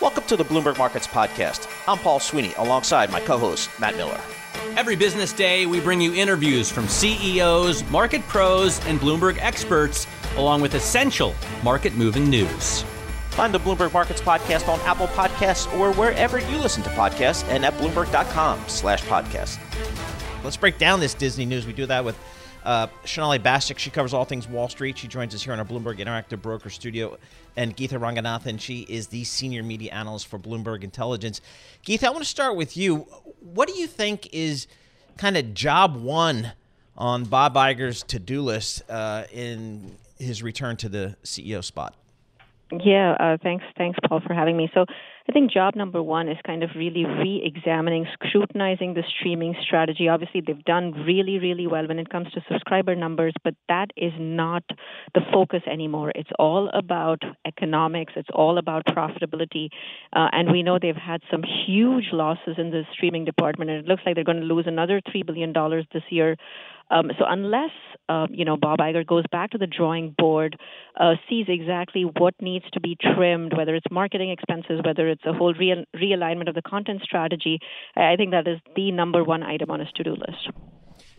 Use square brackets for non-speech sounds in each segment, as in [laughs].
Welcome to the Bloomberg Markets Podcast. I'm Paul Sweeney alongside my co host, Matt Miller. Every business day, we bring you interviews from CEOs, market pros, and Bloomberg experts, along with essential market moving news. Find the Bloomberg Markets Podcast on Apple Podcasts or wherever you listen to podcasts and at Bloomberg.com slash podcast. Let's break down this Disney news. We do that with uh, Sonali Basak, she covers all things Wall Street. She joins us here on our Bloomberg Interactive Broker Studio. And Geetha Ranganathan, she is the senior media analyst for Bloomberg Intelligence. Geetha, I want to start with you. What do you think is kind of job one on Bob Iger's to do list uh, in his return to the CEO spot? Yeah, uh, thanks, thanks, Paul, for having me. So, I think job number one is kind of really re-examining, scrutinizing the streaming strategy. Obviously, they've done really, really well when it comes to subscriber numbers, but that is not the focus anymore. It's all about economics. It's all about profitability, uh, and we know they've had some huge losses in the streaming department, and it looks like they're going to lose another three billion dollars this year. Um, so unless uh, you know Bob Iger goes back to the drawing board, uh, sees exactly what needs to be trimmed, whether it's marketing expenses, whether it's a whole real, realignment of the content strategy, I think that is the number one item on his to-do list.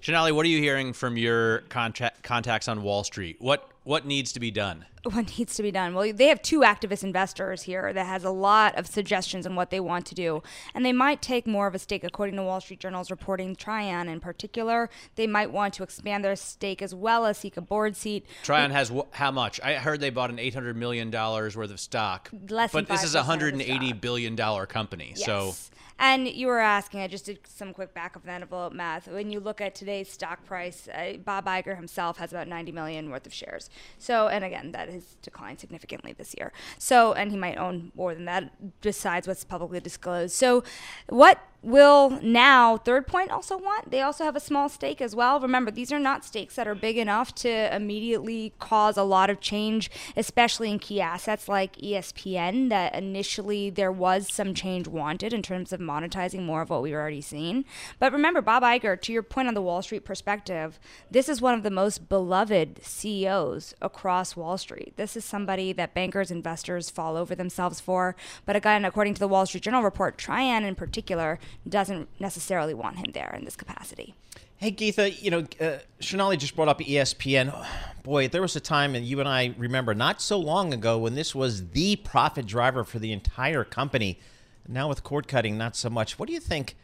Sonali, what are you hearing from your contact, contacts on Wall Street? What what needs to be done? What needs to be done? Well, they have two activist investors here that has a lot of suggestions on what they want to do, and they might take more of a stake, according to Wall Street Journal's reporting. Trian, in particular, they might want to expand their stake as well as seek a board seat. Trian has how much? I heard they bought an eight hundred million dollars worth of stock. Less but this is a hundred and eighty billion dollar company. Yes. So and you were asking, I just did some quick back of the envelope math. When you look at today's stock price, uh, Bob Iger himself has about 90 million worth of shares. So, and again, that has declined significantly this year. So, and he might own more than that besides what's publicly disclosed. So, what will now third point also want they also have a small stake as well remember these are not stakes that are big enough to immediately cause a lot of change especially in key assets like espn that initially there was some change wanted in terms of monetizing more of what we've already seen but remember bob Iger to your point on the wall street perspective this is one of the most beloved ceos across wall street this is somebody that bankers investors fall over themselves for but again according to the wall street journal report trian in particular doesn't necessarily want him there in this capacity. Hey, Geetha, you know, uh, Sonali just brought up ESPN. Boy, there was a time, and you and I remember not so long ago when this was the profit driver for the entire company. Now with cord cutting, not so much. What do you think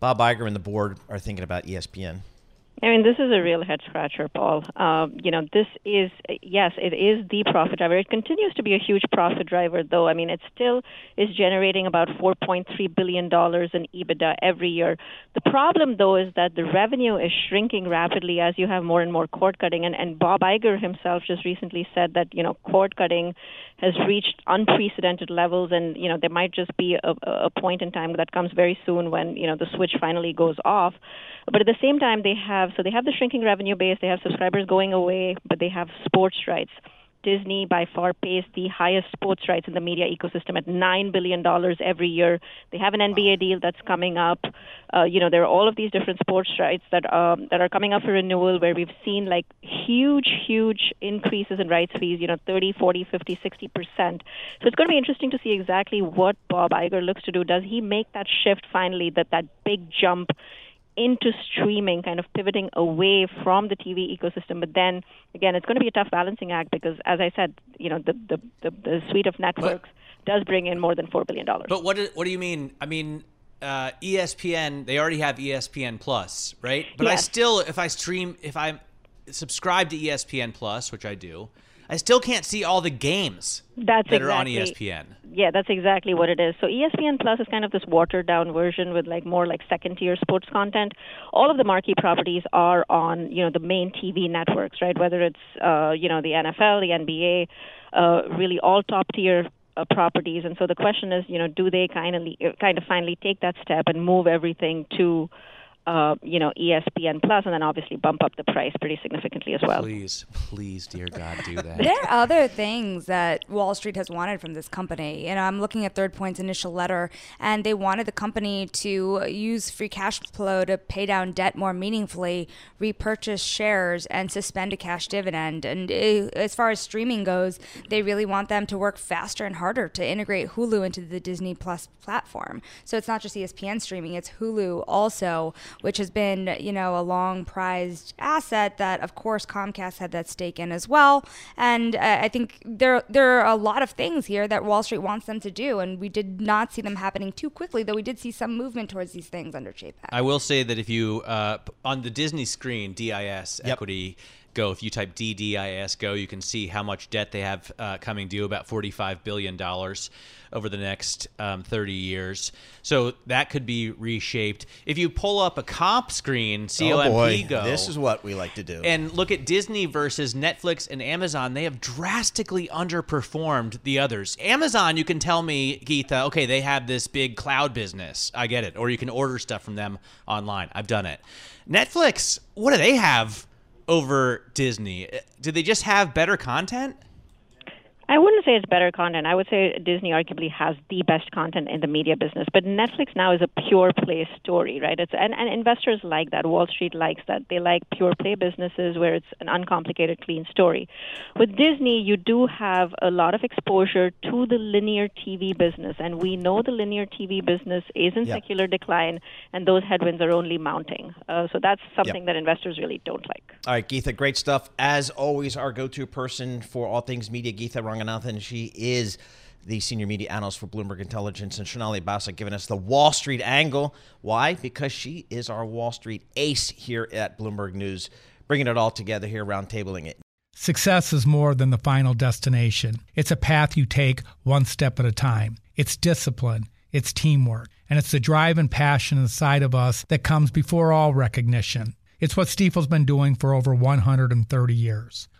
Bob Iger and the board are thinking about ESPN? I mean, this is a real head scratcher, Paul. Uh, you know, this is, yes, it is the profit driver. It continues to be a huge profit driver, though. I mean, it still is generating about $4.3 billion in EBITDA every year. The problem, though, is that the revenue is shrinking rapidly as you have more and more cord cutting. And, and Bob Iger himself just recently said that, you know, cord cutting has reached unprecedented levels, and, you know, there might just be a, a point in time that comes very soon when, you know, the switch finally goes off. But at the same time, they have so they have the shrinking revenue base, they have subscribers going away, but they have sports rights. Disney by far pays the highest sports rights in the media ecosystem at nine billion dollars every year. They have an NBA deal that's coming up. Uh, you know, there are all of these different sports rights that um, that are coming up for renewal, where we've seen like huge, huge increases in rights fees. You know, 30, 40, 50, 60 percent. So it's going to be interesting to see exactly what Bob Iger looks to do. Does he make that shift finally? That that big jump into streaming, kind of pivoting away from the TV ecosystem. But then again, it's going to be a tough balancing act because, as I said, you know, the the, the, the suite of networks but, does bring in more than four billion dollars. But what do, what do you mean? I mean. Uh, ESPN, they already have ESPN Plus, right? But yes. I still, if I stream, if I subscribe to ESPN Plus, which I do, I still can't see all the games that's that exactly, are on ESPN. Yeah, that's exactly what it is. So ESPN Plus is kind of this watered down version with like more like second tier sports content. All of the marquee properties are on you know the main TV networks, right? Whether it's uh, you know the NFL, the NBA, uh, really all top tier uh, properties. And so the question is, you know, do they kind of kind of finally take that step and move everything to uh, you know, ESPN Plus, and then obviously bump up the price pretty significantly as well. Please, please, dear God, do that. there are other things that Wall Street has wanted from this company. And I'm looking at Third Point's initial letter, and they wanted the company to use free cash flow to pay down debt more meaningfully, repurchase shares, and suspend a cash dividend. And it, as far as streaming goes, they really want them to work faster and harder to integrate Hulu into the Disney Plus platform. So it's not just ESPN streaming; it's Hulu also which has been, you know, a long prized asset that, of course, Comcast had that stake in as well. And uh, I think there there are a lot of things here that Wall Street wants them to do, and we did not see them happening too quickly, though we did see some movement towards these things under Chapek. I will say that if you uh, on the Disney screen, DIS yep. equity Go. If you type DDIS Go, you can see how much debt they have uh, coming due, about $45 billion over the next um, 30 years. So that could be reshaped. If you pull up a comp screen, COMP oh Go. This is what we like to do. And look at Disney versus Netflix and Amazon. They have drastically underperformed the others. Amazon, you can tell me, Geetha, okay, they have this big cloud business. I get it. Or you can order stuff from them online. I've done it. Netflix, what do they have? Over Disney? Uh, Do they just have better content? I wouldn't say it's better content. I would say Disney arguably has the best content in the media business. But Netflix now is a pure play story, right? It's and, and investors like that. Wall Street likes that. They like pure play businesses where it's an uncomplicated, clean story. With Disney, you do have a lot of exposure to the linear TV business, and we know the linear TV business is in yep. secular decline, and those headwinds are only mounting. Uh, so that's something yep. that investors really don't like. All right, Geetha, great stuff. As always, our go-to person for all things media, Geetha Ranganathan. She is the senior media analyst for Bloomberg Intelligence, and Sonali Basak giving us the Wall Street angle. Why? Because she is our Wall Street ace here at Bloomberg News, bringing it all together here, roundtabling it. Success is more than the final destination. It's a path you take one step at a time. It's discipline, it's teamwork, and it's the drive and passion inside of us that comes before all recognition. It's what Stifel's been doing for over 130 years.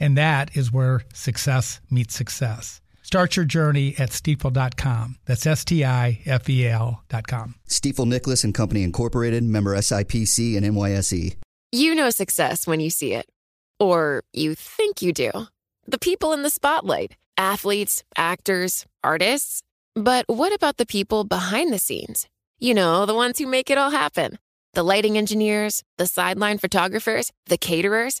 And that is where success meets success. Start your journey at stifel.com. That's S T I F E L.com. Stifel Nicolaus and Company Incorporated, member SIPC and NYSE. You know success when you see it, or you think you do. The people in the spotlight athletes, actors, artists. But what about the people behind the scenes? You know, the ones who make it all happen the lighting engineers, the sideline photographers, the caterers.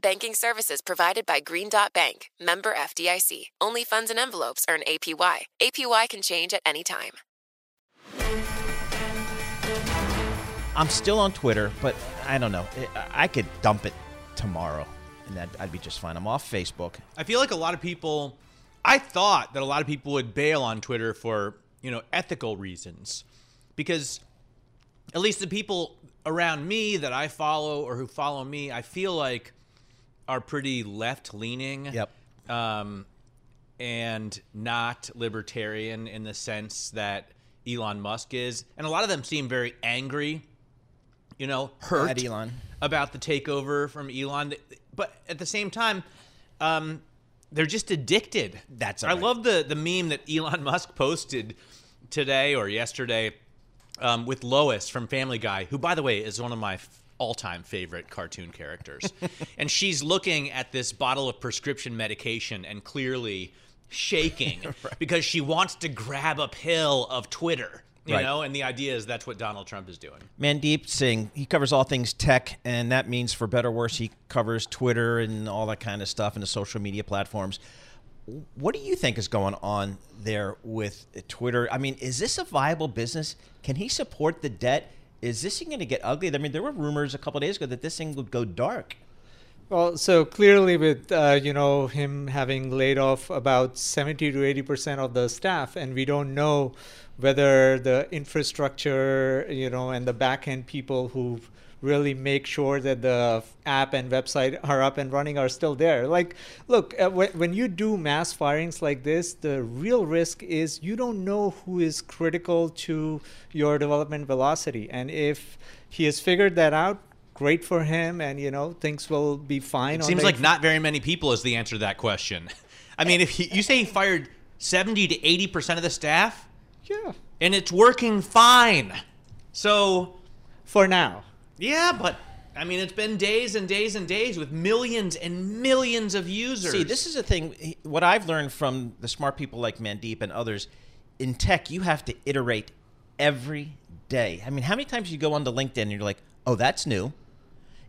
Banking services provided by Green Dot Bank, member FDIC. Only funds and envelopes earn APY. APY can change at any time. I'm still on Twitter, but I don't know. I could dump it tomorrow, and that I'd be just fine. I'm off Facebook. I feel like a lot of people. I thought that a lot of people would bail on Twitter for you know ethical reasons, because at least the people around me that I follow or who follow me, I feel like are pretty left leaning. Yep. Um, and not libertarian in the sense that Elon Musk is. And a lot of them seem very angry, you know, hurt At Elon. about the takeover from Elon. But at the same time, um, they're just addicted. That's I all right. love the the meme that Elon [laughs] Musk posted today or yesterday um, with Lois from Family Guy, who, by the way, is one of my all-time favorite cartoon characters. [laughs] and she's looking at this bottle of prescription medication and clearly shaking [laughs] because she wants to grab a pill of Twitter. You Right. know, and the idea is that's what Donald Trump is doing. Mandeep Singh, he covers all things tech, and that means, for better or worse, he covers Twitter and all that kind of stuff and the social media platforms. What do you think is going on there with Twitter? I mean, is this a viable business? Can he support the debt? Is this going to get ugly? I mean, there were rumors a couple days ago that this thing would go dark. Well, so clearly, with uh, you know him having laid off about seventy to eighty percent of the staff, and we don't know whether the infrastructure, you know, and the back end people who really make sure that the app and website are up and running are still there. Like, look, uh, when, you do mass firings like this, the real risk is you don't know who is critical to your development velocity, and if he has figured that out great for him and you know things will be fine It seems like not very many people is the answer to that question. [laughs] I mean, if he, you say he fired 70 to 80% of the staff yeah and it's working fine. So, for now yeah, but I mean, it's been days and days and days with millions and millions of users. See, this is a thing. What I've learned from the smart people like Mandeep and others in tech, you have to iterate every day. I mean, how many times you go onto LinkedIn and you're like, "Oh, that's new,"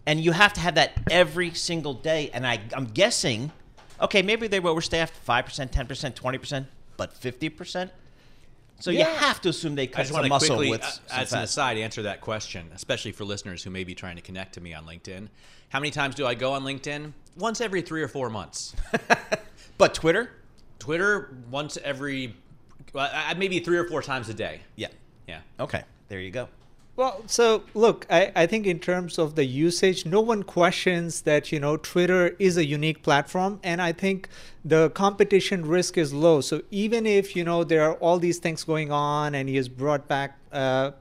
and you have to have that every single day. And I, I'm guessing, okay, maybe they were overstaffed five percent, ten percent, twenty percent, but fifty percent. So you have to assume they I cut just some want to muscle quickly, with uh, some as an aside, answer that question, especially for listeners who may be trying to connect to me on LinkedIn. How many times do I go on LinkedIn? Once every three or four months. [laughs] But Twitter, Twitter, once every, well, maybe three or four times a day. yeah, Yeah. okay, there you go. Well so look I, I think in terms of the usage no one questions that you know twitter is a unique platform and i think the competition risk is low. So even if you know there are all these things going on and he has brought back uh,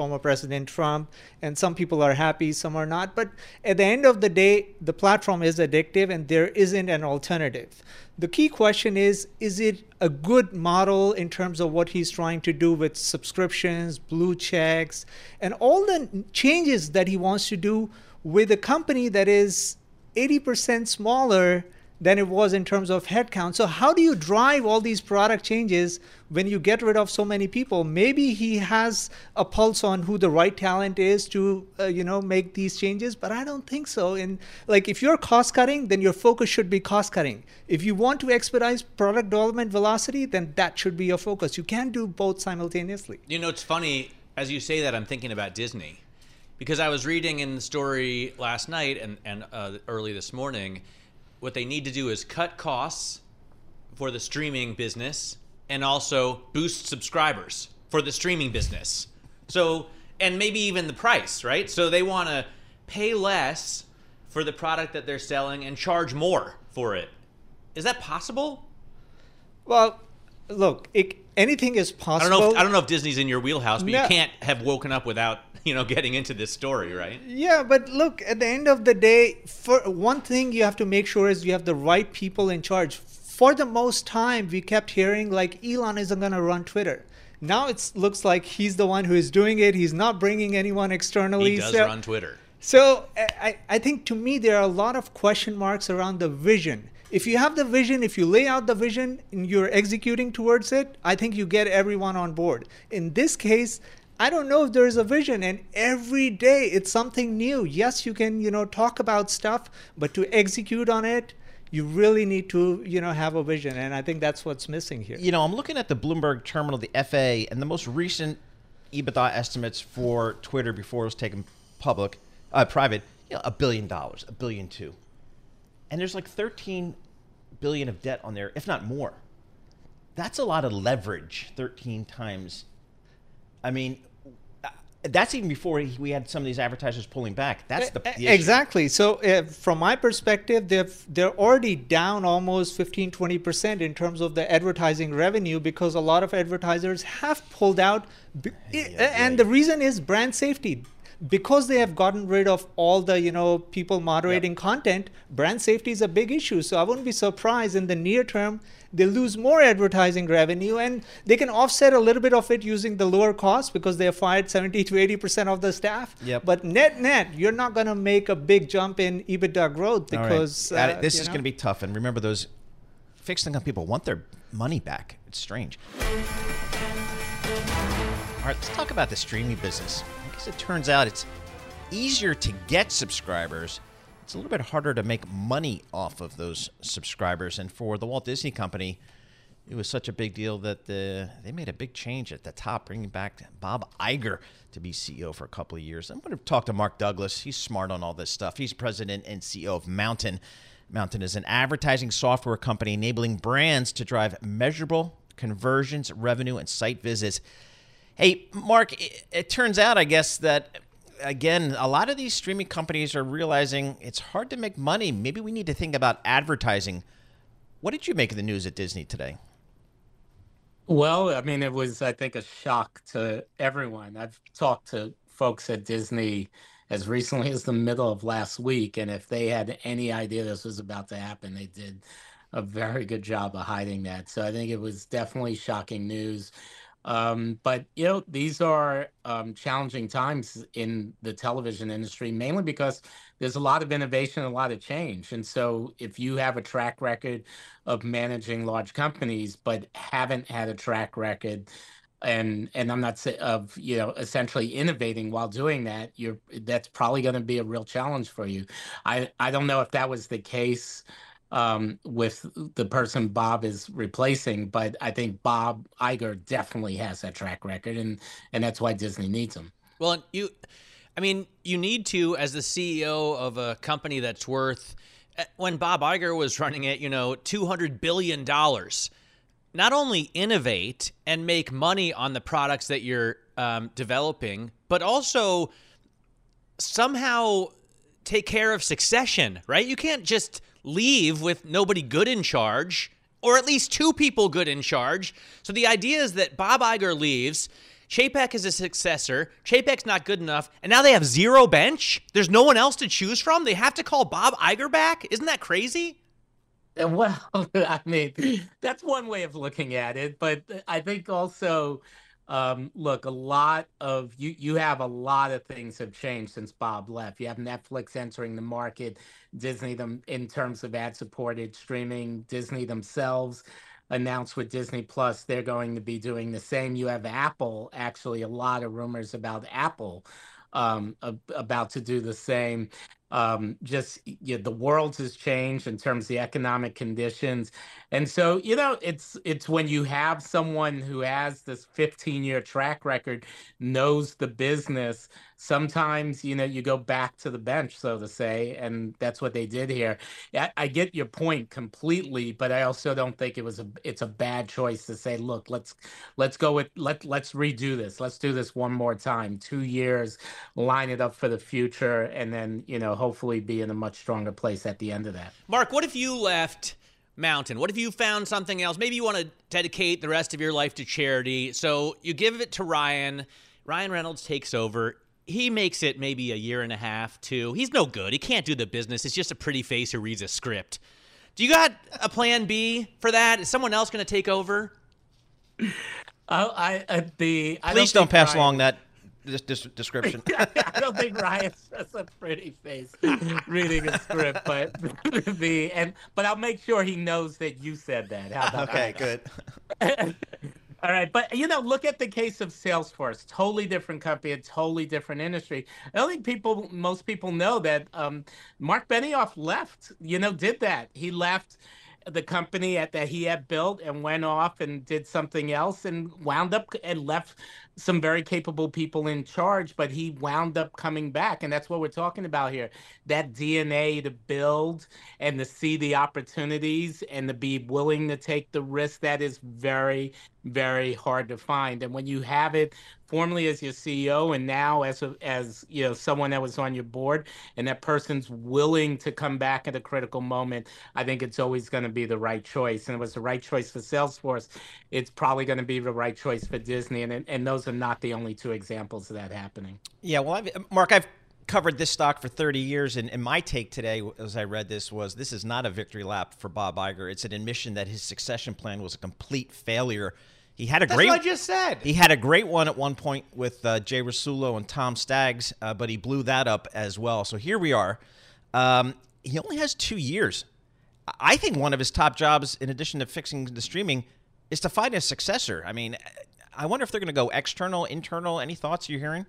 former President Trump, and some people are happy, some are not. But at the end of the day, the platform is addictive and there isn't an alternative. The key question is is it a good model in terms of what he's trying to do with subscriptions, blue checks, and all the changes that he wants to do with a company that is 80% smaller than it was in terms of headcount. So how do you drive all these product changes when you get rid of so many people? Maybe he has a pulse on who the right talent is to, uh, you know, make these changes, but I don't think so. And like, if you're cost cutting, then your focus should be cost cutting. If you want to expedite product development velocity, then that should be your focus. You can't do both simultaneously. You know, it's funny as you say that. I'm thinking about Disney because I was reading in the story last night and and uh, early this morning. What they need to do is cut costs for the streaming business and also boost subscribers for the streaming business. So and maybe even the price, right? So they want to pay less for the product that they're selling and charge more for it. Is that possible? Well, look, it, anything is possible. I don't know. If, I don't know if Disney's in your wheelhouse, but No. you can't have woken up without [laughs] you know getting into this story, right? Yeah, but look, at the end of the day, for one thing you have to make sure is you have the right people in charge. For the most time, we kept hearing like Elon isn't going to run Twitter. Now it looks like he's the one who is doing it. He's not bringing anyone externally. He does so, run Twitter. so I, I think to me there are a lot of question marks around the vision. If you have the vision, if you lay out the vision and you're executing towards it, I think you get everyone on board. In this case, I don't know if there's a vision and every day it's something new. Yes, you can, you know, talk about stuff, but to execute on it, you really need to, you know, have a vision and I think that's what's missing here. You know, I'm looking at the Bloomberg terminal, the FA, and the most recent EBITDA estimates for Twitter before it was taken public, uh, private, you know, a billion dollars, a billion two. And there's like 13 billion of debt on there, if not more. That's a lot of leverage, 13 times. I mean, that's even before we had some of these advertisers pulling back. That's eh, the, eh, the exactly. So uh, from my perspective, they're they're already down almost 15 20 percent in terms of the advertising revenue because a lot of advertisers have pulled out, yeah, yeah, and yeah. the reason is brand safety because they have gotten rid of all the you know people moderating yep. content brand safety is a big issue. So i wouldn't be surprised in the near term they lose more advertising revenue and they can offset a little bit of it using the lower cost because they have fired 70 to 80 percent of the staff. Yep. but net net you're not going to make a big jump in ebitda growth because right. uh, this is going to be tough. And remember those fixed income people want their money back. It's strange. All right let's talk about the streaming business as it turns out, it's easier to get subscribers. It's a little bit harder to make money off of those subscribers. And for the Walt Disney Company, it was such a big deal that the, they made a big change at the top, bringing back Bob Iger to be CEO for a couple of years. I'm going to talk to Mark Douglas. He's smart on all this stuff. He's president and CEO of Mountain. Mountain is an advertising software company enabling brands to drive measurable conversions, revenue, and site visits. Hey, Mark, it, it turns out, I guess, that again, a lot of these streaming companies are realizing it's hard to make money. Maybe we need to think about advertising. What did you make of the news at Disney today? Well, I mean, it was, I think, a shock to everyone. I've talked to folks at Disney as recently as the middle of last week, and if they had any idea this was about to happen, they did a very good job of hiding that. So I think it was definitely shocking news. Um, but you know, these are um, challenging times in the television industry, mainly because there's a lot of innovation, a lot of change. And so, if you have a track record of managing large companies, but haven't had a track record, and and I'm not say, of you know essentially innovating while doing that, you're that's probably going to be a real challenge for you. I I don't know if that was the case um, with the person Bob is replacing, but I think Bob Iger definitely has that track record, and and that's why Disney needs him. Well, you, I mean, you need to as the CEO of a company that's worth. Eh, when Bob Iger was running it, you know, two hundred billion dollars. Not only innovate and make money on the products that you're um, developing, but also somehow take care of succession. Right? You can't just leave with nobody good in charge, or at least two people good in charge. So the idea is that Bob Iger leaves. Chapek is a successor. Chapek's not good enough, and now they have zero bench. There's no one else to choose from. They have to call Bob Iger back. Isn't that crazy? Uh, well, [laughs] I mean, that's one way of looking at it, but I think also um, look, a lot of you you have a lot of things have changed since Bob left. You have Netflix entering the market, Disney them in terms of ad supported streaming, Disney themselves announced with Disney Plus they're going to be doing the same. You have Apple, actually a lot of rumors about Apple um, about to do the same um, just you know, the world has changed in terms of the economic conditions. And so you know it's it's when you have someone who has this 15 year track record knows the business sometimes you know you go back to the bench so to say and that's what they did here. I, I, get your point completely but i also don't think it was a it's a bad choice to say look let's let's go with let let's redo this. Let's do this one more time. Two years line it up for the future and then you know hopefully be in a much stronger place at the end of that mark what if you left mountain what if you found something else maybe you want to dedicate the rest of your life to charity so you give it to ryan Ryan Reynolds takes over he makes it maybe a year and a half, two. He's no good. He can't do the business. It's just a pretty face who reads a script. Do you got a plan B for that? Is someone else going to take over? Oh, I uh, the I please don't, don't pass Ryan, along that this, this description. [laughs] I don't think Ryan's just a pretty face reading a script, but [laughs] the and but I'll make sure he knows that you said that. okay, that? good. [laughs] All right, but you know, look at the case of Salesforce. Totally different company, a totally different industry. I don't think people, most people know that um, Marc Benioff left. You know, did that. He left the company at, that he had built and went off and did something else and wound up and left some very capable people in charge, but he wound up coming back. And that's what we're talking about here. That DNA to build and to see the opportunities and to be willing to take the risk, that is very, very hard to find. And when you have it formerly as your CEO and now as a, as you know someone that was on your board, and that person's willing to come back at a critical moment, I think it's always going to be the right choice. And it was the right choice for Salesforce. It's probably going to be the right choice for Disney. And and those are not the only two examples of that happening. Yeah, well, I've, Mark, I've covered this stock for 30 years, and, and, my take today, as I read this, was this is not a victory lap for Bob Iger. It's an admission that his succession plan was a complete failure. He had a That's great. What I just said. He had a great one at one point with uh, Jay Rasulo and Tom Staggs, uh, but he blew that up as well. So here we are. Um, he only has two years. I think one of his top jobs, in addition to fixing the streaming, is to find a successor. I mean, I wonder if they're going to go external, internal. Any thoughts you're hearing?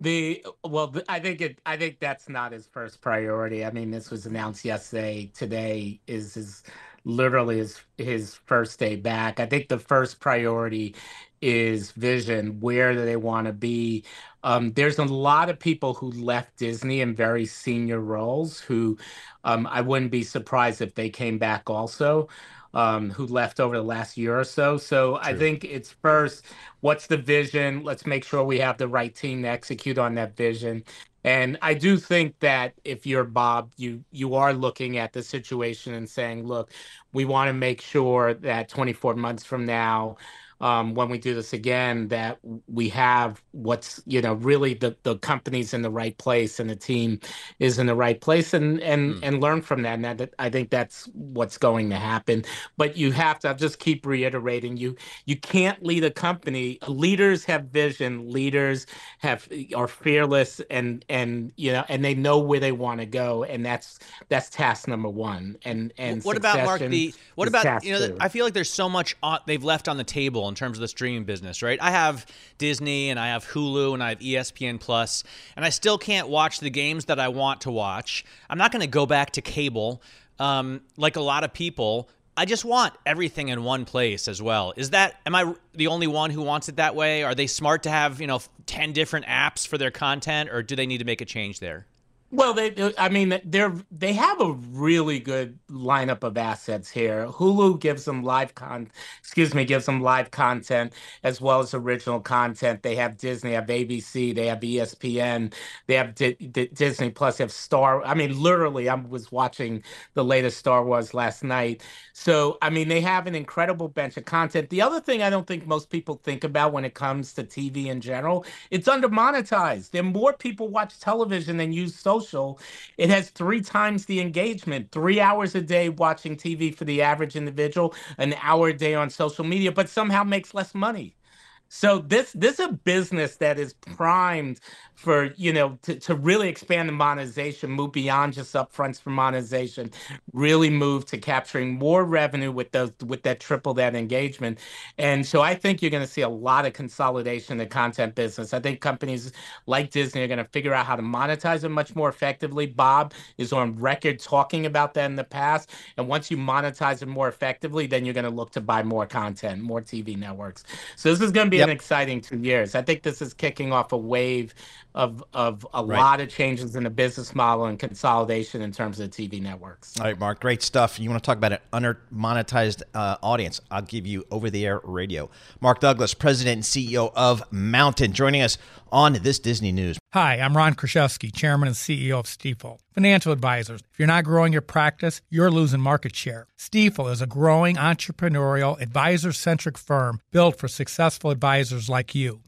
The well, I think it. I think that's not his first priority. I mean, this was announced yesterday. Today is his literally his his first day back. I think the first priority is vision. Where do they want to be? Um, there's a lot of people who left Disney in very senior roles who um, I wouldn't be surprised if they came back also um, who left over the last year or so. So True. I think it's first, what's the vision? Let's make sure we have the right team to execute on that vision. And I do think that if you're Bob, you you are looking at the situation and saying, look, we want to make sure that 24 months from now, um, when we do this again that we have what's you know really the the company's in the right place and the team is in the right place and and mm. and learn from that. And that, I think that's what's going to happen. But you have to I'll just keep reiterating you you can't lead a company. Leaders have vision. Leaders have are fearless and and you know and they know where they want to go. And that's that's task number one. And and what about Mark the what about you know two. I feel like there's so much they've left on the table in terms of the streaming business, right? I have Disney and I have Hulu and I have ESPN Plus, and I still can't watch the games that I want to watch. I'm not going to go back to cable um, like a lot of people. I just want everything in one place as well. Is that am I the only one who wants it that way? Are they smart to have, you know, 10 different apps for their content or do they need to make a change there? Well, they, I mean, they're they have a really good lineup of assets here. Hulu gives them live con, excuse me, gives them live content as well as original content. They have Disney, have ABC, they have ESPN, they have D- D- Disney Plus, they have Star. I mean, literally, I was watching the latest Star Wars last night. So, I mean, they have an incredible bench of content. The other thing I don't think most people think about when it comes to TV in general, it's under monetized. There more people watch television than use social social, it has three times the engagement, three hours a day watching TV for the average individual, an hour a day on social media, but somehow makes less money. So this this is a business that is primed for you know to, to really expand the monetization, move beyond just upfronts for monetization, really move to capturing more revenue with those with that triple that engagement. And so I think you're going to see a lot of consolidation in the content business. I think companies like Disney are going to figure out how to monetize it much more effectively. Bob is on record talking about that in the past. And once you monetize it more effectively, then you're going to look to buy more content, more TV networks. So this is going to be yep. an exciting two years. I think this is kicking off a wave of of a right. lot of changes in the business model and consolidation in terms of TV networks. All right, Mark, great stuff. You want to talk about an under monetized uh, audience? I'll give you over the air radio. Mark Douglas, President and CEO of Mountain, joining us on this Disney News. Hi, I'm Ron Kruszewski, Chairman and CEO of Stifel. Financial advisors. If you're not growing your practice, you're losing market share. Stifel is a growing entrepreneurial, advisor centric firm built for successful advisors like you.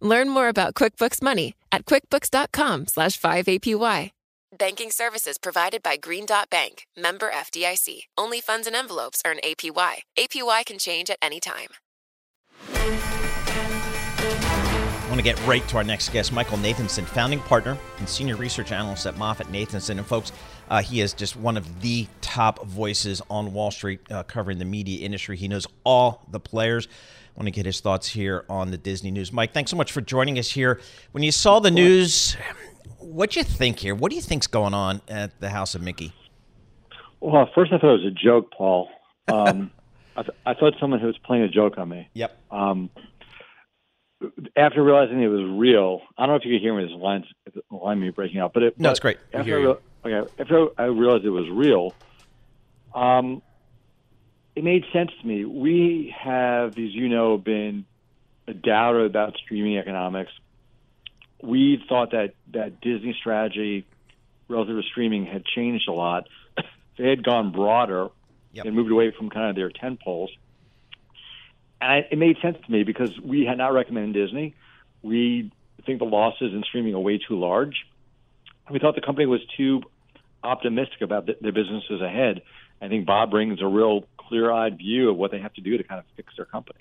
Learn more about QuickBooks Money at quickbooks.com slash 5APY. Banking services provided by Green Dot Bank, member FDIC. Only funds and envelopes earn APY. APY can change at any time. I want to get right to our next guest, Michael Nathanson, founding partner and senior research analyst at MoffettNathanson. And folks, uh, he is just one of the top voices on Wall Street uh, covering the media industry. He knows all the players. I want to get his thoughts here on the Disney news. Mike, thanks so much for joining us here. When you saw the news, what do you think here? What do you think's going on at the House of Mickey? Well, first I thought it was a joke, Paul. Um, [laughs] I, th- I, thought someone who was playing a joke on me. Yep. Um, after realizing it was real, I don't know if you could hear me. This line, line me breaking out, but it, no, it's great. After, I, okay, after I realized it was real, um, it made sense to me. We have, as you know, been a doubter about streaming economics we thought that that Disney strategy relative to streaming had changed a lot. [coughs] they had gone broader yep. and moved away from kind of their tent poles. And I, it made sense to me because we had not recommended Disney. We think the losses in streaming are way too large. We thought the company was too optimistic about the, their businesses ahead. I think Bob brings a real clear-eyed view of what they have to do to kind of fix their company.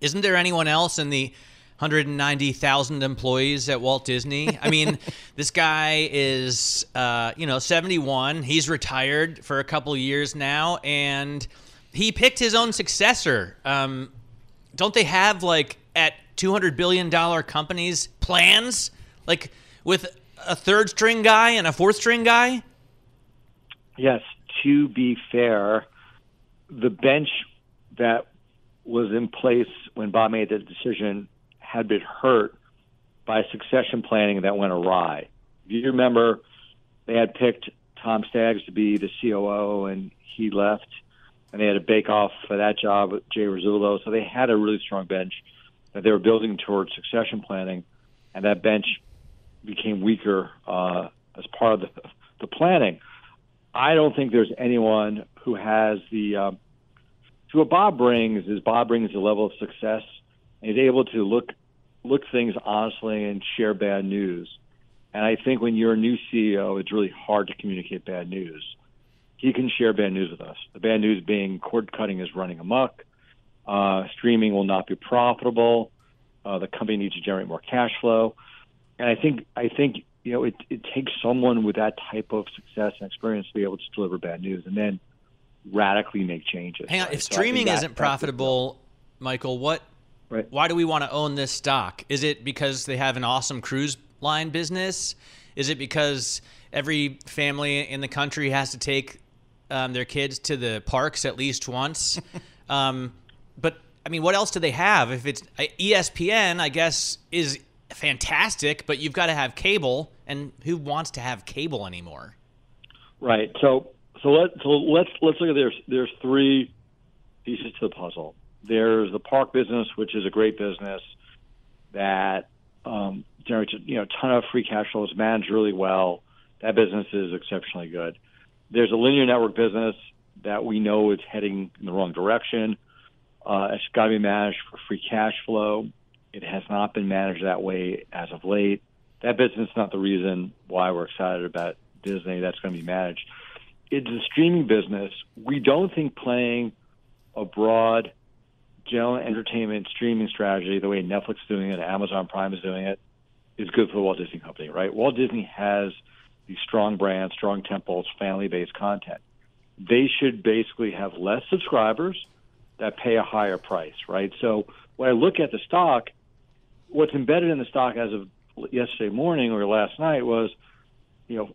Isn't there anyone else in the 190,000 employees at Walt Disney. I mean, [laughs] this guy is, uh, you know, 71. He's retired for a couple years now, and he picked his own successor. Um, don't they have like at 200 billion dollar companies plans like with a third string guy and a fourth string guy? Yes. To be fair, the bench that was in place when Bob made the decision had been hurt by succession planning that went awry. If you remember, they had picked Tom Staggs to be the COO, and he left, and they had a bake-off for that job with Jay Rasulo. So they had a really strong bench that they were building towards succession planning, and that bench became weaker uh, as part of the, the planning. I don't think there's anyone who has the. Um, so what Bob brings is Bob brings a level of success. And he's able to look look things honestly and share bad news. And I think when you're a new CEO, it's really hard to communicate bad news. He can share bad news with us. The bad news being cord cutting is running amok. Uh, streaming will not be profitable. Uh, the company needs to generate more cash flow. And I think I think you know it, it takes someone with that type of success and experience to be able to deliver bad news and then radically make changes. Hang on, right? if so streaming that, isn't profitable, Michael, what Right. Why do we want to own this stock? Is it because they have an awesome cruise line business? Is it because every family in the country has to take um, their kids to the parks at least once? [laughs] um, but I mean, what else do they have? If it's uh, ESPN, I guess is fantastic, but you've got to have cable, and who wants to have cable anymore? Right. So so let so let's let's look at there's there's three pieces to the puzzle. There's the park business, which is a great business that um, generates you know a ton of free cash flow. It's managed really well. That business is exceptionally good. There's a linear network business that we know is heading in the wrong direction. Uh, it's got to be managed for free cash flow. It has not been managed that way as of late. That business is not the reason why we're excited about Disney. That's going to be managed. It's a streaming business. We don't think playing a broad general entertainment streaming strategy, the way Netflix is doing it, Amazon Prime is doing it, is good for the Walt Disney Company, right? Walt Disney has these strong brands, strong tent poles, family-based content. They should basically have less subscribers that pay a higher price, right? So when I look at the stock, what's embedded in the stock as of yesterday morning or last night was, you know,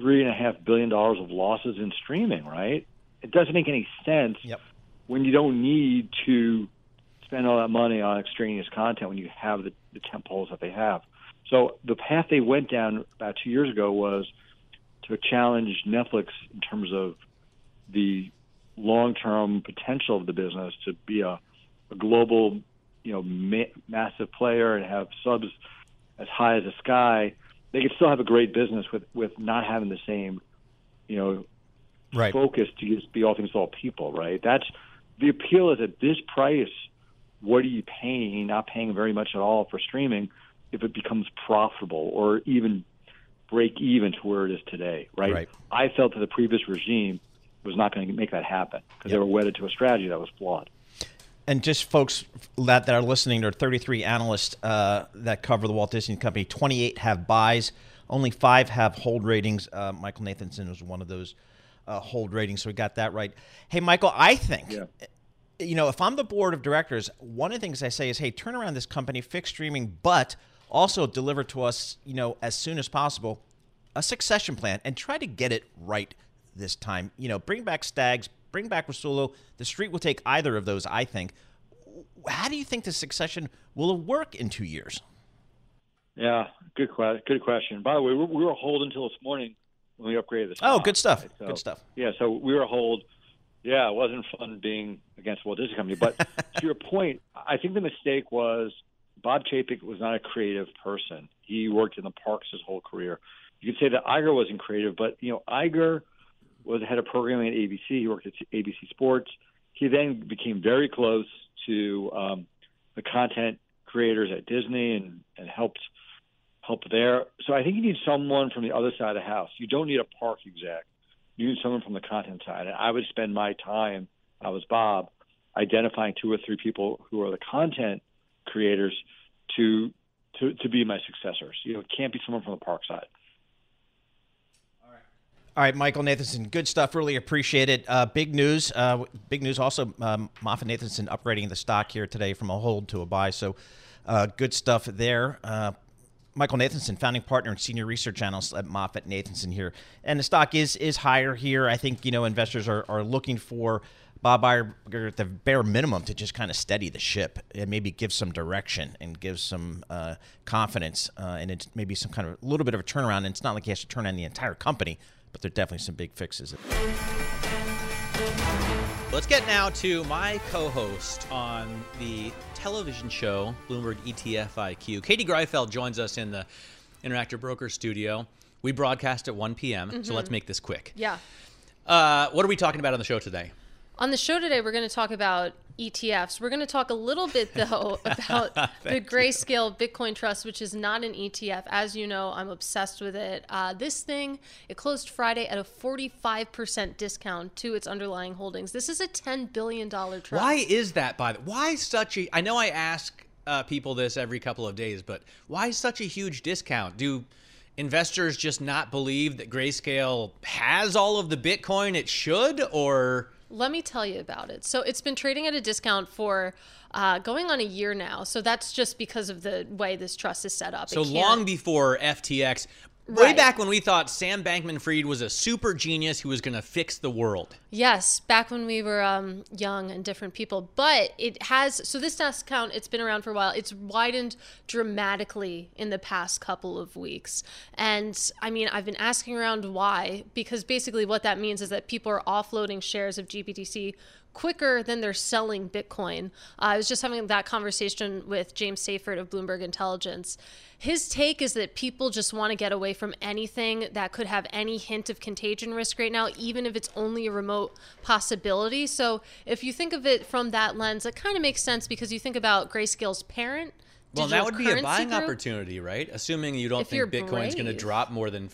three and a half billion dollars of losses in streaming, right? It doesn't make any sense yep when you don't need to spend all that money on extraneous content when you have the, the tent poles that they have. So the path they went down about two years ago was to challenge Netflix in terms of the long-term potential of the business to be a, a global, you know, ma- massive player and have subs as high as the sky. They could still have a great business with with not having the same, you know, Right. focus to just be all things to all people. Right. That's the appeal is at this price. What are you paying? You're not paying very much at all for streaming if it becomes profitable or even break even to where it is today. Right. Right. I felt that the previous regime was not going to make that happen because they were wedded to a strategy that was flawed. And just folks that, that are listening, there are 33 analysts uh, that cover the Walt Disney Company. 28 have buys, only five have hold ratings. Uh, Michael Nathanson was one of those uh, hold ratings, so we got that right. Hey, Michael, I think, you know, if I'm the board of directors, one of the things I say is, hey, turn around this company, fix streaming, but also deliver to us, you know, as soon as possible, a succession plan and try to get it right this time. You know, bring back Staggs, bring back Rasulo. The street will take either of those, I think. How do you think the succession will work in two years? Yeah, good que- good question. By the way, we, we were hold until this morning when we upgraded this. Oh, good stuff. right? So, Good stuff. Yeah, so we were hold. Yeah, it wasn't fun being against Walt Disney Company. But [laughs] to your point, I think the mistake was Bob Chapek was not a creative person. He worked in the parks his whole career. You could say that Iger wasn't creative, but you know, Iger was head of programming at ABC. He worked at ABC Sports. He then became very close to um, the content creators at Disney and, and helped help there. So I think you need someone from the other side of the house. You don't need a park exec. You need someone from the content side. And I would spend my time, I was Bob, identifying two or three people who are the content creators to to, to be my successors. You know, it can't be someone from the park side. All right, Michael Nathanson, good stuff. Really appreciate it. Uh, big news. Uh, big news also. Um, Moffett Nathanson upgrading the stock here today from a hold to a buy. So uh, good stuff there. Uh, Michael Nathanson, founding partner and senior research analyst at Moffett Nathanson here, and the stock is is higher here. I think you know investors are, are looking for Bob Iger at the bare minimum to just kind of steady the ship and maybe give some direction and give some uh, confidence uh, and maybe some kind of a little bit of a turnaround. And it's not like he has to turn on the entire company, but there are definitely some big fixes. Let's get now to my co-host on the television show Bloomberg ETF IQ. Katie Greifeld joins us in the Interactive Broker studio. We broadcast at 1 p.m., so Mhm. let's make this quick. Yeah. Uh, what are we talking about on the show today? On the show today, we're going to talk about ETFs. We're going to talk a little bit, [laughs] though, about [laughs] the Grayscale Bitcoin Trust, which is not an ETF. As you know, I'm obsessed with it. Uh, this thing, it closed Friday at a 45% discount to its underlying holdings. This is a $10 billion trust. Why is that, by the Why such a. I know I ask uh, people this every couple of days, but why such a huge discount? Do investors just not believe that Grayscale has all of the Bitcoin it should, or. Let me tell you about it. So it's been trading at a discount for uh, going on a year now. So that's just because of the way this trust is set up. So long before FTX, way Right. back when we thought Sam Bankman-Fried was a super genius who was going to fix the world. Yes, back when we were um, young and different people. But it has, so this desk count—it's been around for a while. It's widened dramatically in the past couple of weeks. And I mean, I've been asking around why, because basically what that means is that people are offloading shares of GBTC quicker than they're selling Bitcoin. Uh, I was just having that conversation with James Seyffart of Bloomberg Intelligence. His take is that people just want to get away from anything that could have any hint of contagion risk right now, even if it's only a remote possibility. So if you think of it from that lens, it kind of makes sense because you think about Grayscale's parent. Well, that would be a buying Group. opportunity, right? Assuming you don't If think Bitcoin's going to drop more than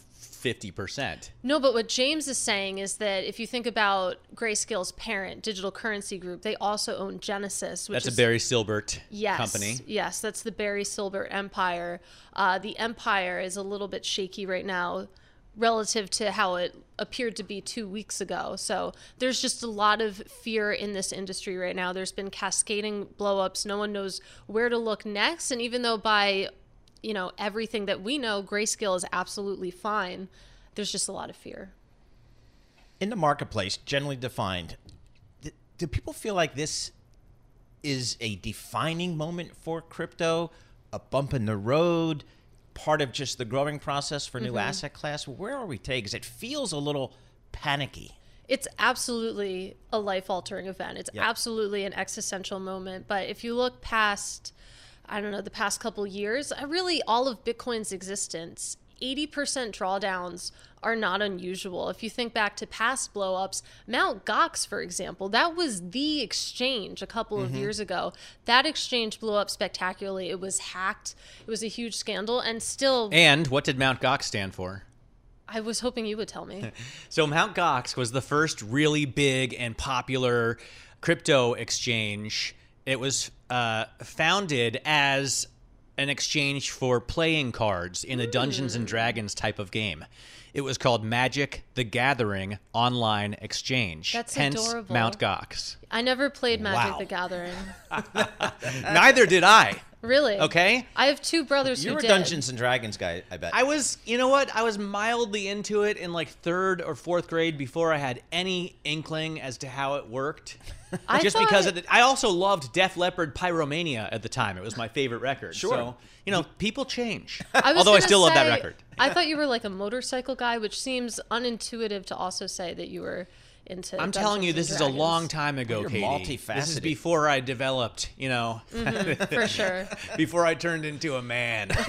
50%. No, but what James is saying is that if you think about Grayscale's parent, Digital Currency Group, they also own Genesis, which That's a Barry Silbert yes, company. Yes, that's the Barry Silbert Empire. Uh, the Empire is a little bit shaky right now relative to how it appeared to be two weeks ago. So there's just a lot of fear in this industry right now. There's been cascading blowups. No one knows where to look next. And even though by you know everything that we know, Grayscale is absolutely fine, there's just a lot of fear. in the marketplace, generally defined, do, do people feel like this is a defining moment for crypto, a bump in the road? part of just the growing process for new Mhm. asset class? Where are we today? Because it feels a little panicky. It's absolutely a life altering event. It's Yeah. absolutely an existential moment. But if you look past, I don't know, the past couple years, really all of Bitcoin's existence, 80% drawdowns are not unusual. If you think back to past blowups, Mount Gox, for example, that was the exchange a couple of Mhm. years ago. That exchange blew up spectacularly. It was hacked. It was a huge scandal. And still, And what did Mount Gox stand for? I was hoping you would tell me. [laughs] So Mount Gox was the first really big and popular crypto exchange. It was uh, founded as an exchange for playing cards in a Dungeons and Dragons type of game. It was called Magic: The Gathering Online Exchange. That's hence adorable. Mount Gox. I never played Magic Wow. the Gathering. [laughs] [laughs] Neither did I. Really? Okay. I have two brothers You're who a did. Dungeons and Dragons guy, I bet. I was, you know what? I was mildly into it in like third or fourth grade before I had any inkling as to how it worked. [laughs] I Just because thought- of the, I also loved Def Leppard Pyromania at the time. It was my favorite record. Sure. So, you know, people change. [laughs] I Although I gonna still love that record. I thought you were like a motorcycle guy, which seems unintuitive to also say that you were into. I'm telling you, this is a long time ago, You're Katie. This is before I developed, you know, Mhm, for sure. [laughs] before I turned into a man. [laughs]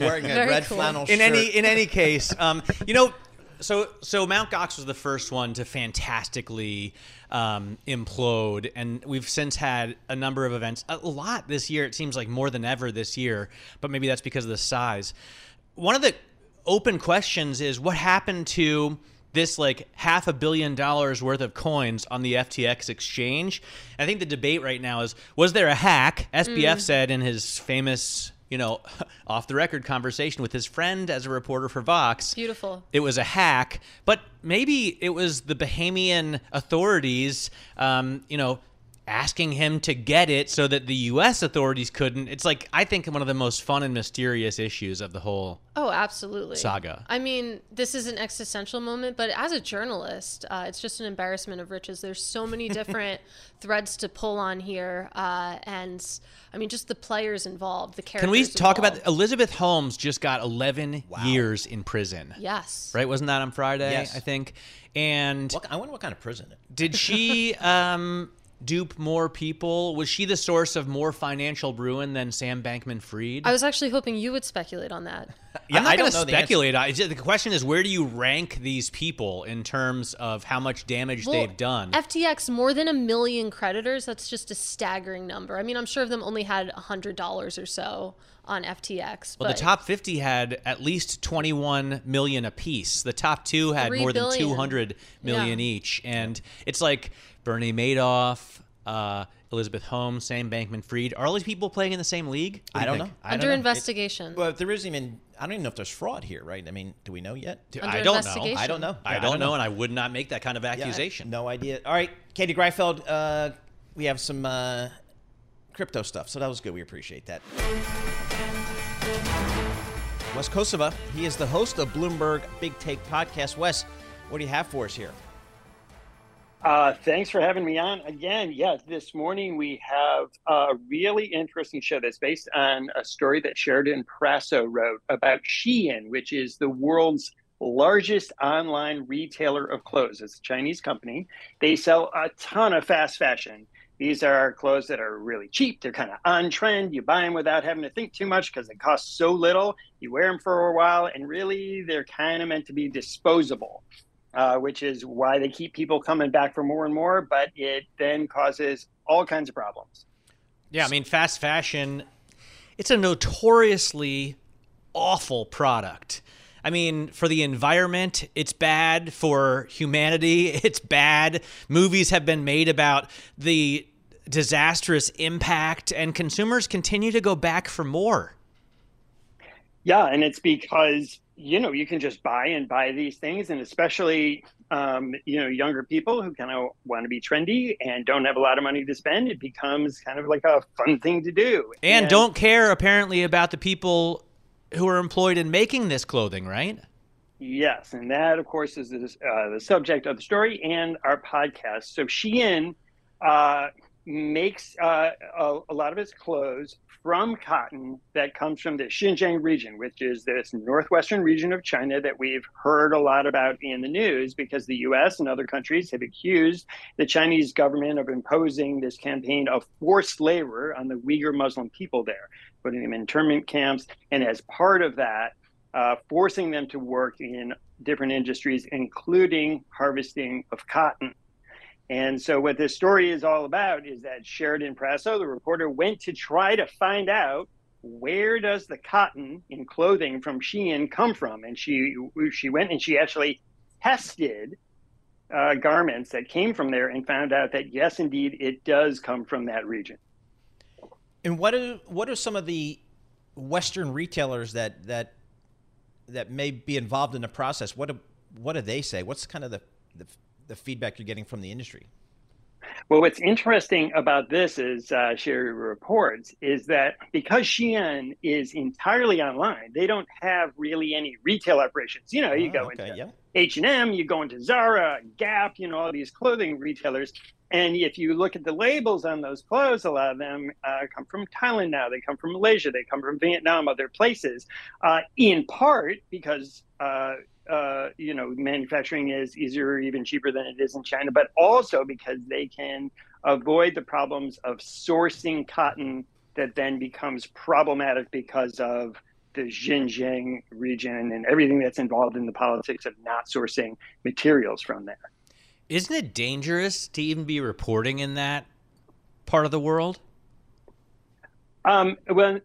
Wearing a Very red cool. flannel in any in any case, um, you know, so so Mount Gox was the first one to fantastically um, implode, and we've since had a number of events, a lot this year. It seems like more than ever this year, but maybe that's because of the size. One of the open questions is what happened to this like half a billion dollars worth of coins on the FTX exchange. I think the debate right now is was there a hack? SBF Mm. said in his famous, you know, [laughs] off the record conversation with his friend as a reporter for Vox. Beautiful. It was a hack, but maybe it was the Bahamian authorities, um, you know, asking him to get it so that the U.S. authorities couldn't. It's like I think one of the most fun and mysterious issues of the whole Oh, absolutely. Saga. I mean, this is an existential moment, but as a journalist, uh, it's just an embarrassment of riches. There's so many [laughs] different threads to pull on here, uh, and I mean, just the players involved, the characters. Can we talk involved. about Elizabeth Holmes just got 11 years in prison. Yes. Right? Wasn't that on Friday? Yes. I think. And What, I wonder what kind of prison did [laughs] she um, dupe more people? Was she the source of more financial ruin than Sam Bankman-Fried? I was actually hoping you would speculate on that. I'm not I going don't to know the answer. speculate. I, the question is, where do you rank these people in terms of how much damage Well, they've done? FTX more than a million creditors. That's just a staggering number. I mean, I'm sure of them only had hundred dollars or so on FTX. well, but the top 50 had at least 21 million apiece. The top two had Three more than 200 million Yeah. each. And it's like Bernie Madoff, uh, Elizabeth Holmes, Sam Bankman Fried. Are all these people playing in the same league? What I you don't think? know. I under don't know. It- investigation. well, if there isn't even, I don't even know if there's fraud here, right? I mean, do we know yet? Dude, Under I don't know. investigation. I don't know. I Yeah, don't know, and I would not make that kind of Yeah, I accusation. no idea. All right, Katie Greifeld, uh, we have some uh, crypto stuff, so that was good. We appreciate that. Wes Kosova, he is the host of Bloomberg Big Take podcast. Wes, what do you have for us here? Uh, thanks for having me on again. Yes, this morning we have a really interesting show that's based on a story that Sheridan Prasso wrote about Shein, which is the world's largest online retailer of clothes. It's a Chinese company. They sell a ton of fast fashion. These are clothes that are really cheap. They're kind of on trend. You buy them without having to think too much because they cost so little. You wear them for a while, and really, they're kind of meant to be disposable uh, which is why they keep people coming back for more and more, but it then causes all kinds of problems. Yeah, I mean, fast fashion, it's a notoriously awful product. I mean, for the environment, it's bad. For humanity, [laughs] it's bad. Movies have been made about the disastrous impact, and consumers continue to go back for more. Yeah, and it's because you know you can just buy and buy these things, and especially um, you know younger people who kind of want to be trendy and don't have a lot of money to spend. It becomes kind of like a fun thing to do, And don't care, apparently, about the people who are employed in making this clothing, right? Yes, and that, of course, is the, uh, the subject of the story and our podcast. So Shein, uh, makes uh, a, a, lot of its clothes from cotton that comes from the Xinjiang region, which is this northwestern region of China that we've heard a lot about in the news because the US and other countries have accused the Chinese government of imposing this campaign of forced labor on the Uyghur Muslim people there, putting them in internment camps, and as part of that, uh, forcing them to work in different industries, including harvesting of cotton. And so, what this story is all about is that Sheridan Prasso, the reporter, went to try to find out where does the cotton in clothing from Shein come from, and she she went and she actually tested uh, garments that came from there and found out that yes, indeed, it does come from that region. And what are what are some of the Western retailers that that that may be involved in the process? What do, what do they say? What's kind of the, the the feedback you're getting from the industry? Well, what's interesting about this is uh, Sherry reports is that because Shein is entirely online, they don't have really any retail operations. You know, you oh, go okay, into H and M, you go into Zara, Gap, you know, all these clothing retailers. And if you look at the labels on those clothes, a lot of them uh, come from Thailand now. They come from Malaysia. They come from Vietnam, other places. Uh, in part because uh, you know, manufacturing is easier or even cheaper than it is in China, but also because they can avoid the problems of sourcing cotton that then becomes problematic because of the Xinjiang region and everything that's involved in the politics of not sourcing materials from there. Isn't it dangerous to even be reporting in that part of the world? Um, well,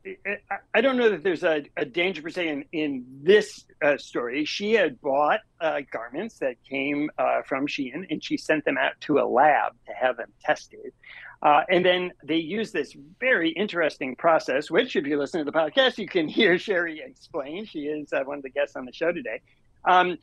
I don't know that there's a, a danger per se in, in this uh, story. She had bought uh, garments that came uh, from Shein and she sent them out to a lab to have them tested. Uh, and then they use this very interesting process, which, if you listen to the podcast, you can [laughs] hear Sherry explain. She is uh, one of the guests on the show today. Um,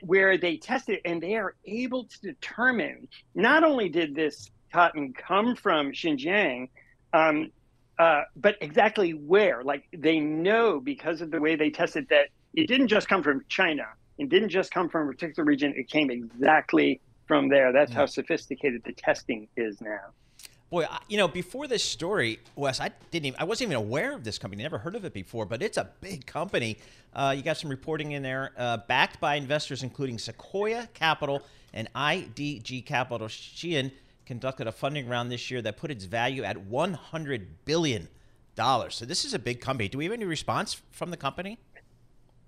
where they test it and they are able to determine not only did this cotton come from Xinjiang, um, uh, but exactly where? Like they know because of the way they tested that it didn't just come from China. It didn't just come from a particular region. It came exactly from there. That's how sophisticated the testing is now. Boy, you know, before this story, Wes, I didn't even, I wasn't even aware of this company. Never heard of it before, but it's a big company. Uh, you got some reporting in there, uh, backed by investors including Sequoia Capital and IDG Capital. Shein conducted a funding round this year that put its value at $100 billion. So this is a big company. Do we have any response from the company?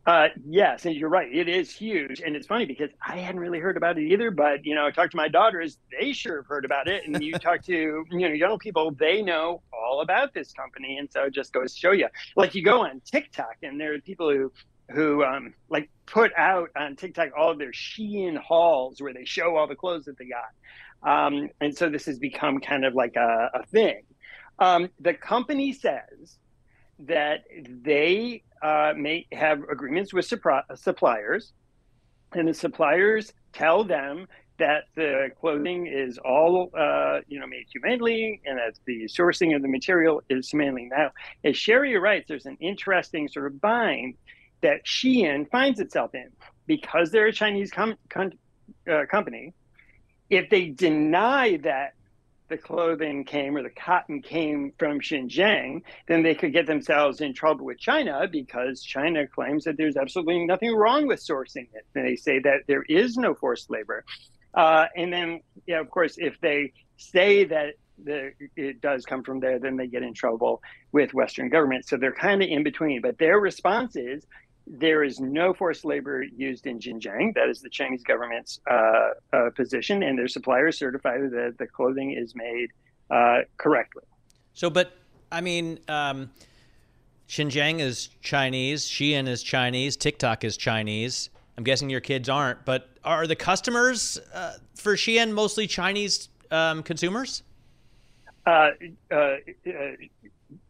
Uh, yes, and you're right. It is huge, and it's funny because I hadn't really heard about it either. But you know, I talked to my daughters; they sure have heard about it. And you talk to you know young people; they know all about this company. And so it just goes to show you, like you go on TikTok, and there are people who who um, like put out on TikTok all of their Shein hauls where they show all the clothes that they got. Um, and so this has become kind of like a, a thing. Um, the company says that they uh, may have agreements with suppliers, and the suppliers tell them that the clothing is all uh, you know made humanely and that the sourcing of the material is humanely. Now, as Sherry writes, there's an interesting sort of bind that Shein finds itself in because they're a Chinese com- com- uh, company if they deny that the clothing came or the cotton came from Xinjiang, then they could get themselves in trouble with China because China claims that there's absolutely nothing wrong with sourcing it. And they say that there is no forced labor. Uh, and then, yeah, of course, if they say that the, it does come from there, then they get in trouble with Western governments. So they're kind of in between. But their response is there is no forced labor used in Xinjiang. That is the Chinese government's uh, uh, position, and their suppliers certify that the clothing is made uh, correctly. So, but I mean, um, Xinjiang is Chinese, Shein is Chinese, TikTok is Chinese. I'm guessing your kids aren't, but are the customers uh, for Shein mostly Chinese um, consumers? Uh, uh,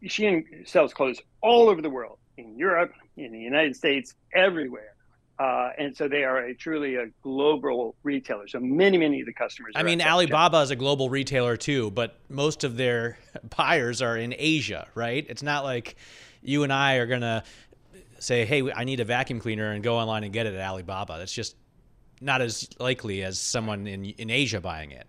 Shein sells clothes all over the world in Europe, in the United States, everywhere. Uh, and so they are a truly a global retailer. So many, many of the customers. I mean, Alibaba is a global retailer too, but most of their [laughs] buyers are in Asia, right? It's not like you and I are gonna say, "Hey, I need a vacuum cleaner," and go online and get it at Alibaba. That's just not as likely as someone in in Asia buying it.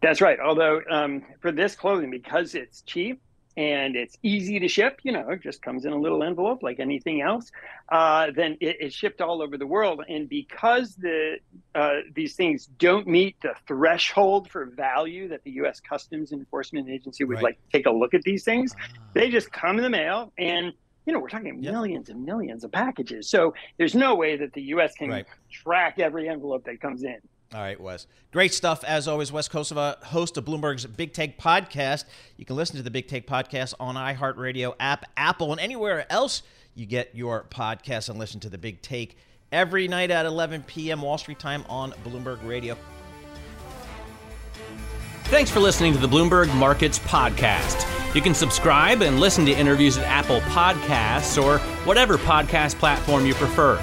That's right. Although um, for this clothing, because it's cheap and it's easy to ship, you know, it just comes in a little envelope like anything else. Uh, then it, it's shipped all over the world, and because the uh, these things don't meet the threshold for value that the U.S. Customs Enforcement Agency would Right. like take a look at these things, they just come in the mail and. You know, we're talking millions and millions of packages. So there's no way that the U.S. can Right. track every envelope that comes in. All right, Wes. Great stuff as always. Wes Kosova, host of Bloomberg's Big Take podcast. You can listen to the Big Take podcast on iHeartRadio app, Apple, and anywhere else you get your podcast and listen to the Big Take every night at 11 p.m. Wall Street time on Bloomberg Radio. Thanks for listening to the Bloomberg Markets Podcast. You can subscribe and listen to interviews at Apple Podcasts or whatever podcast platform you prefer.